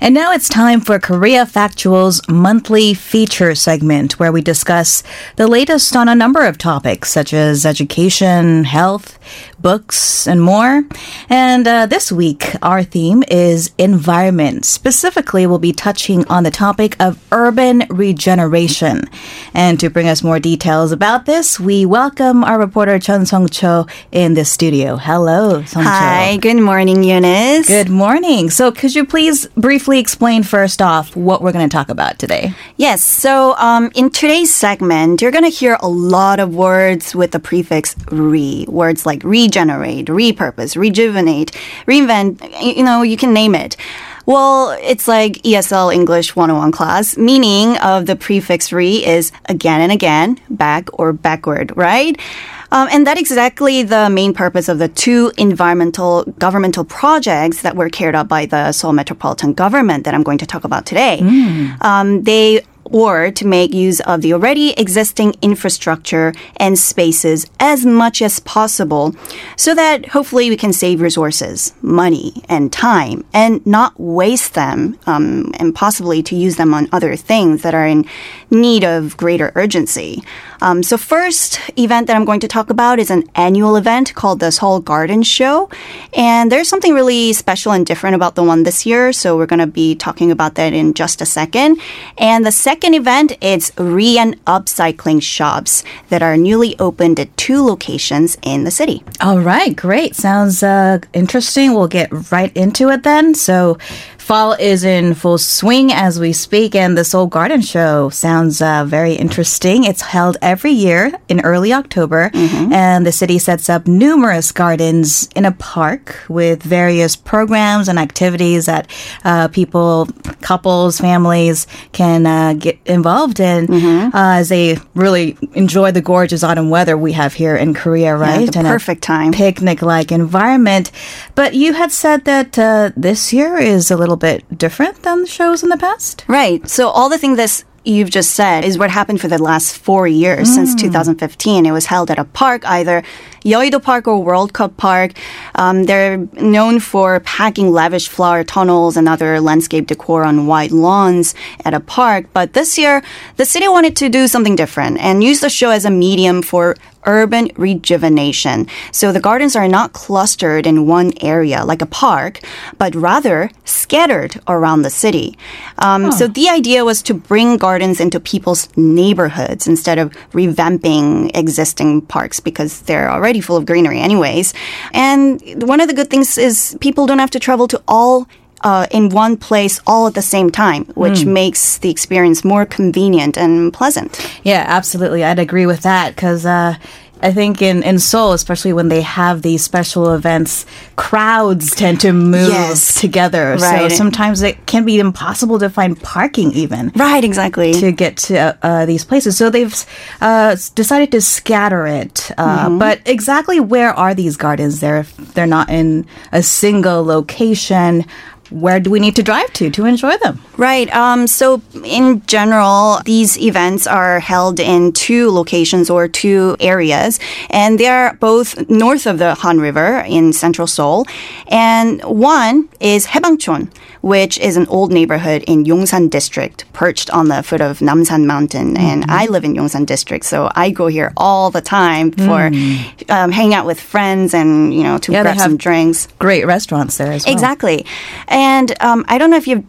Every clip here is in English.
And now it's time for Korea Factual's monthly feature segment where we discuss the latest on a number of topics such as education, health, books, and more. And uh, this week, our theme is environment. Specifically, we'll be touching on the topic of urban regeneration. And to bring us more details about this, we welcome our reporter Chun Song Cho in the studio. Hello, Song Cho. Hi, good morning, Eunice. Good morning. So, could you please briefly explain first off what we're going to talk about today? Yes, so um, in today's segment, you're going to hear a lot of words with the prefix re. Words like regenerate, repurpose, rejuvenate, reinvent, you know, you can name it. Well, it's like ESL English 101 class. Meaning of the prefix re is again and again, back or backward, right? Um, and that's exactly the main purpose of the two environmental governmental projects that were carried out by the Seoul Metropolitan Government that I'm going to talk about today. Um, they or to make use of the already existing infrastructure and spaces as much as possible so that hopefully we can save resources, money, and time and not waste them um, and possibly to use them on other things that are in need of greater urgency. Um, so, first event that I'm going to talk about is an annual event called the Seoul Garden Show. And there's something really special and different about the one this year. So, we're going to be talking about that in just a second. And the second event is re and upcycling shops that are newly opened at two locations in the city. All right, great. Sounds uh, interesting. We'll get right into it then. So, fall is in full swing as we speak, and the Seoul Garden Show sounds uh, very interesting. It's held every year in early October, and the city sets up numerous gardens in a park with various programs and activities that uh, people, couples, families can uh, get involved in uh, as they really enjoy the gorgeous autumn weather we have here in Korea, right? a perfect time. picnic like environment. But you had said that uh, this year is a little bit different than the shows in the past. Right. So all the things that you've just said is what happened for the last four years since 2015. It was held at a park, either Yeouido Park or World Cup Park. Um, they're known for packing lavish flower tunnels and other landscape decor on wide lawns at a park. But this year, the city wanted to do something different and use the show as a medium for urban rejuvenation. So the gardens are not clustered in one area like a park, but rather scattered around the city. Um, So the idea was to bring gardens into people's neighborhoods instead of revamping existing parks because they're already full of greenery anyways. And one of the good things is people don't have to travel to all uh, in one place all at the same time, which makes the experience more convenient and pleasant. Yeah, absolutely. I'd agree with that because uh, I think in, in Seoul, especially when they have these special events, crowds tend to move Yes. together. Right. So sometimes it can be impossible to find parking even. Right, exactly. to get to uh, these places. So they've uh, decided to scatter it. Uh, But exactly where are these gardens? They're they're not in a single location. Where do we need to drive to to enjoy them? Right. Um, so, in general, these events are held in two locations or two areas, and they are both north of the Han River in central Seoul. And one is Haebangchon, which is an old neighborhood in Yongsan district, perched on the foot of Namsan Mountain. And I live in Yongsan district, so I go here all the time for um, hanging out with friends and you know to Yeah, grab some drinks. Great restaurants there as well. Exactly. And um, I don't know if you've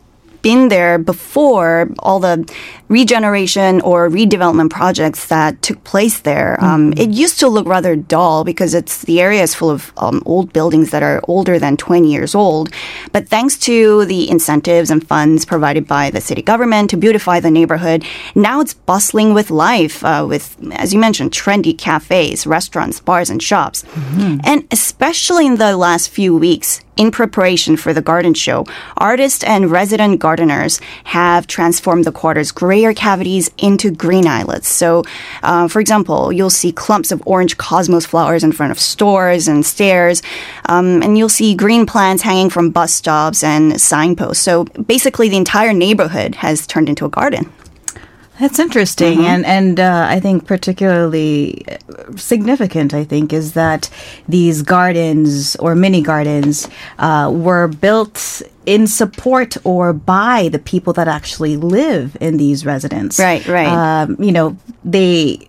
been there before all the regeneration or redevelopment projects that took place there. Um, it used to look rather dull because it's the area is full of um, old buildings that are older than 20 years old. But thanks to the incentives and funds provided by the city government to beautify the neighborhood, now it's bustling with life. Uh, with, as you mentioned, trendy cafes, restaurants, bars, and shops. And especially in the last few weeks, in preparation for the garden show, artists and resident gardeners have transformed the quarter's grayer cavities into green islets. So, uh, for example, you'll see clumps of orange cosmos flowers in front of stores and stairs, um, and you'll see green plants hanging from bus stops and signposts. So, basically, the entire neighborhood has turned into a garden. That's interesting, and and uh, I think particularly significant. I think is that these gardens or mini gardens uh, were built in support or by the people that actually live in these residents. Right, right. Um, you know, they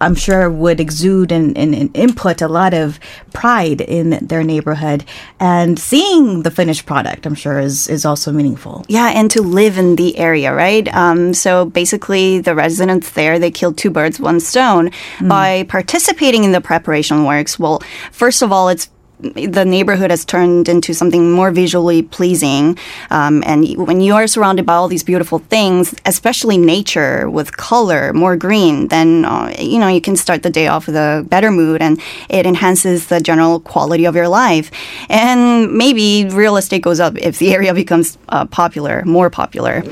I'm sure would exude and, and, and, input a lot of pride in their neighborhood. And seeing the finished product, I'm sure, is, is also meaningful. Yeah, and to live in the area, right? Um, so basically, the residents there, they killed two birds, one stone mm. by participating in the preparation works. Well, first of all, it's the neighborhood has turned into something more visually pleasing. Um, and when you are surrounded by all these beautiful things, especially nature with color, more green, then uh, you know you can start the day off with a better mood, and it enhances the general quality of your life. And maybe real estate goes up if the area becomes uh, popular, more popular.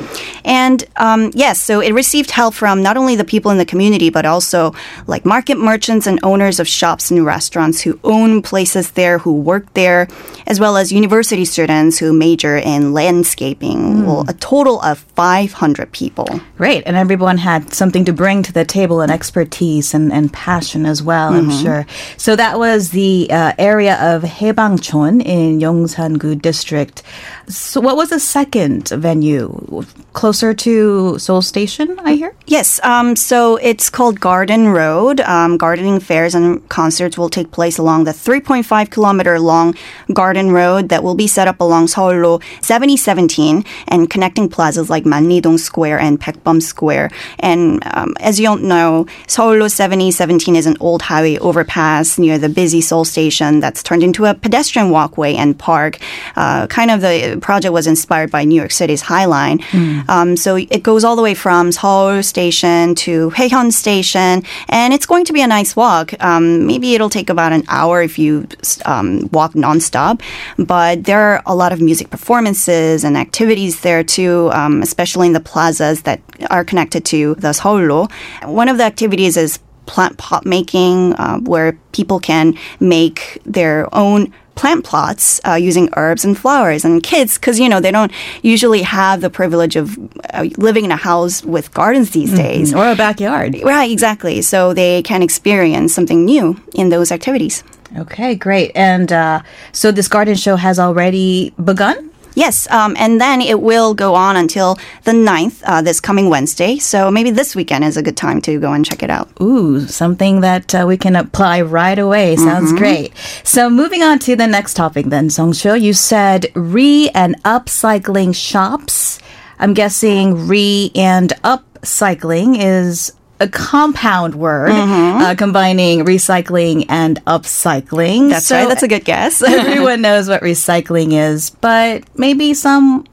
And um, yes, so it received help from not only the people in the community, but also like market merchants and owners of shops and restaurants who own places there who work there, as well as university students who major in landscaping. Mm. Well, a total of 500 people. Great. And everyone had something to bring to the table and expertise and, and passion as well, mm-hmm. I'm sure. So that was the uh, area of Haebangchon in Yongsan-gu district. So what was the second venue? Closer to Seoul Station, I hear? Yes. Um, so it's called Garden Road. Um, gardening fairs and concerts will take place along the 3.5 kilometer long Garden Road that will be set up along Seoullo 7017 and connecting plazas like Manridong Square and Baekbum Square. And um, as you all know, Seoullo 7017 is an old highway overpass near the busy Seoul Station that's turned into a pedestrian walkway and park. Uh, kind of the project was inspired by New York City's High Line. Mm. Um, so it goes all the way from Seoul Station to Haehyun Station, and it's going to be a nice walk. Um, maybe it'll take about an hour if you um, walk nonstop, but there are a lot of music performances and activities there too, um, especially in the plazas that are connected to the Seoullo. One of the activities is plant pot making, uh, where people can make their own plant plots uh, using herbs and flowers. And kids, because you know they don't usually have the privilege of uh, living in a house with gardens these mm-hmm. days or a backyard. Right, exactly. So they can experience something new in those activities. Okay, great. And uh, so this garden show has already begun? Yes, um, and then it will go on until the 9th, uh, this coming Wednesday. So maybe this weekend is a good time to go and check it out. Ooh, something that uh, we can apply right away. Sounds mm-hmm. great. So moving on to the next topic then, Songcho. You said re and upcycling shops. I'm guessing re and upcycling is a compound word mm-hmm. uh, combining recycling and upcycling. That's so right. That's a good guess. everyone knows what recycling is, but maybe some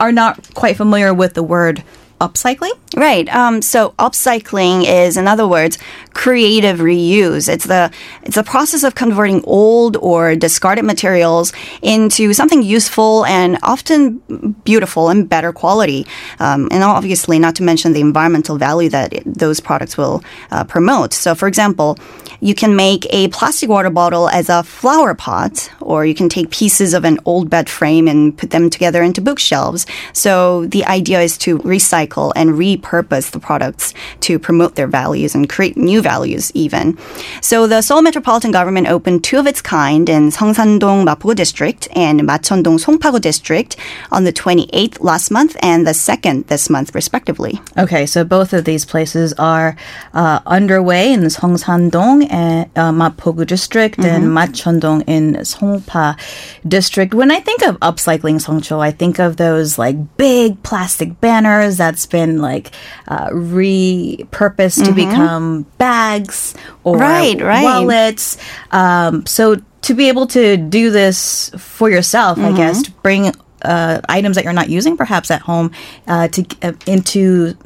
are not quite familiar with the word upcycling? Right. Um, so upcycling is, in other words, creative reuse. It's the it's the process of converting old or discarded materials into something useful and often beautiful and better quality. Um, and obviously, not to mention the environmental value that it, those products will uh, promote. So, for example, you can make a plastic water bottle as a flower pot, or you can take pieces of an old bed frame and put them together into bookshelves. So the idea is to recycle and repurpose the products to promote their values and create new values even. So the Seoul Metropolitan Government opened two of its kind in Seongsan-dong Mapogu District and Macheon-dong Songpagu District on the 28th last month and the 2nd this month respectively. Okay, so both of these places are uh, underway in Seongsan-dong and uh, Mapogu district mm-hmm. and Macheon-dong in Songpa district. When I think of upcycling Songcho, I think of those like big plastic banners that's been like uh, repurposed mm-hmm. to become bags or right, right. wallets. Um, so to be able to do this for yourself, mm-hmm. I guess, to bring uh, items that you're not using perhaps at home uh, to uh, into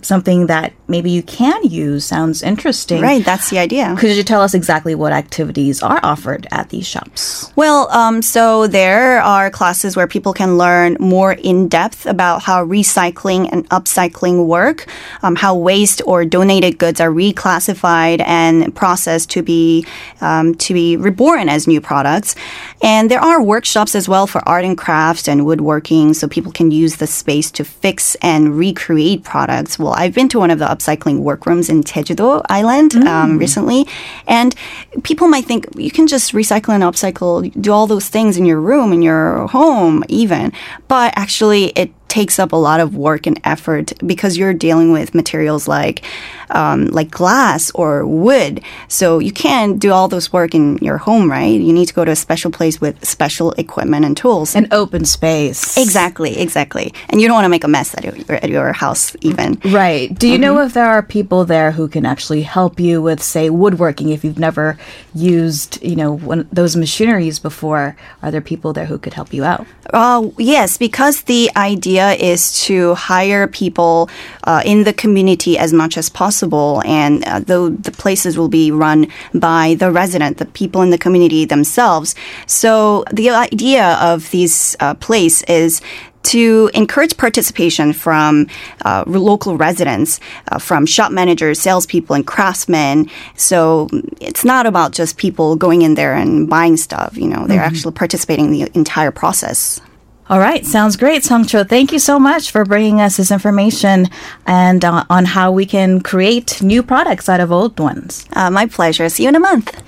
something that maybe you can use sounds interesting. Right, that's the idea. Could you tell us exactly what activities are offered at these shops? Well, um, so there are classes where people can learn more in depth about how recycling and upcycling work, um, how waste or donated goods are reclassified and processed to be um, to be reborn as new products. And there are workshops as well for art and crafts and woodworking, so people can use the space to fix and recreate products. Well, I've been to one of the upcycling workrooms in Jeju-do Island um, recently, and people might think you can just recycle and upcycle, do all those things in your room, in your home, even, but actually it takes up a lot of work and effort because you're dealing with materials like um, like glass or wood. So you can't do all those work in your home, right? You need to go to a special place with special equipment and tools. An open space. Exactly, exactly. And you don't want to make a mess at your, at your house, even. Right. Do you know if there are people there who can actually help you with, say, woodworking if you've never used, you know, one, those machineries before? Are there people there who could help you out? Uh, yes, because the idea is to hire people uh, in the community as much as possible, and uh, the, the places will be run by the resident, the people in the community themselves. So the idea of these uh, place is to encourage participation from uh, local residents, uh, from shop managers, salespeople, and craftsmen. So it's not about just people going in there and buying stuff. You know, they're actually participating in the entire process. All right, sounds great, Songcho. Thank you so much for bringing us this information and uh, on how we can create new products out of old ones. Uh, my pleasure. See you in a month.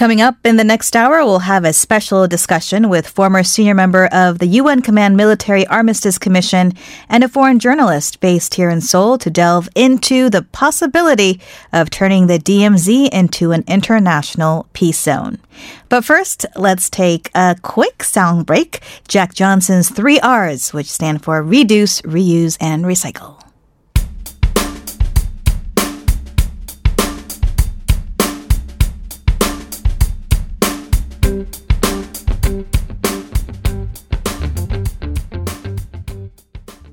Coming up in the next hour, we'll have a special discussion with former senior member of the UN Command Military Armistice Commission and a foreign journalist based here in Seoul to delve into the possibility of turning the DMZ into an international peace zone. But first, let's take a quick sound break. Jack Johnson's three R's, which stand for reduce, reuse, and recycle.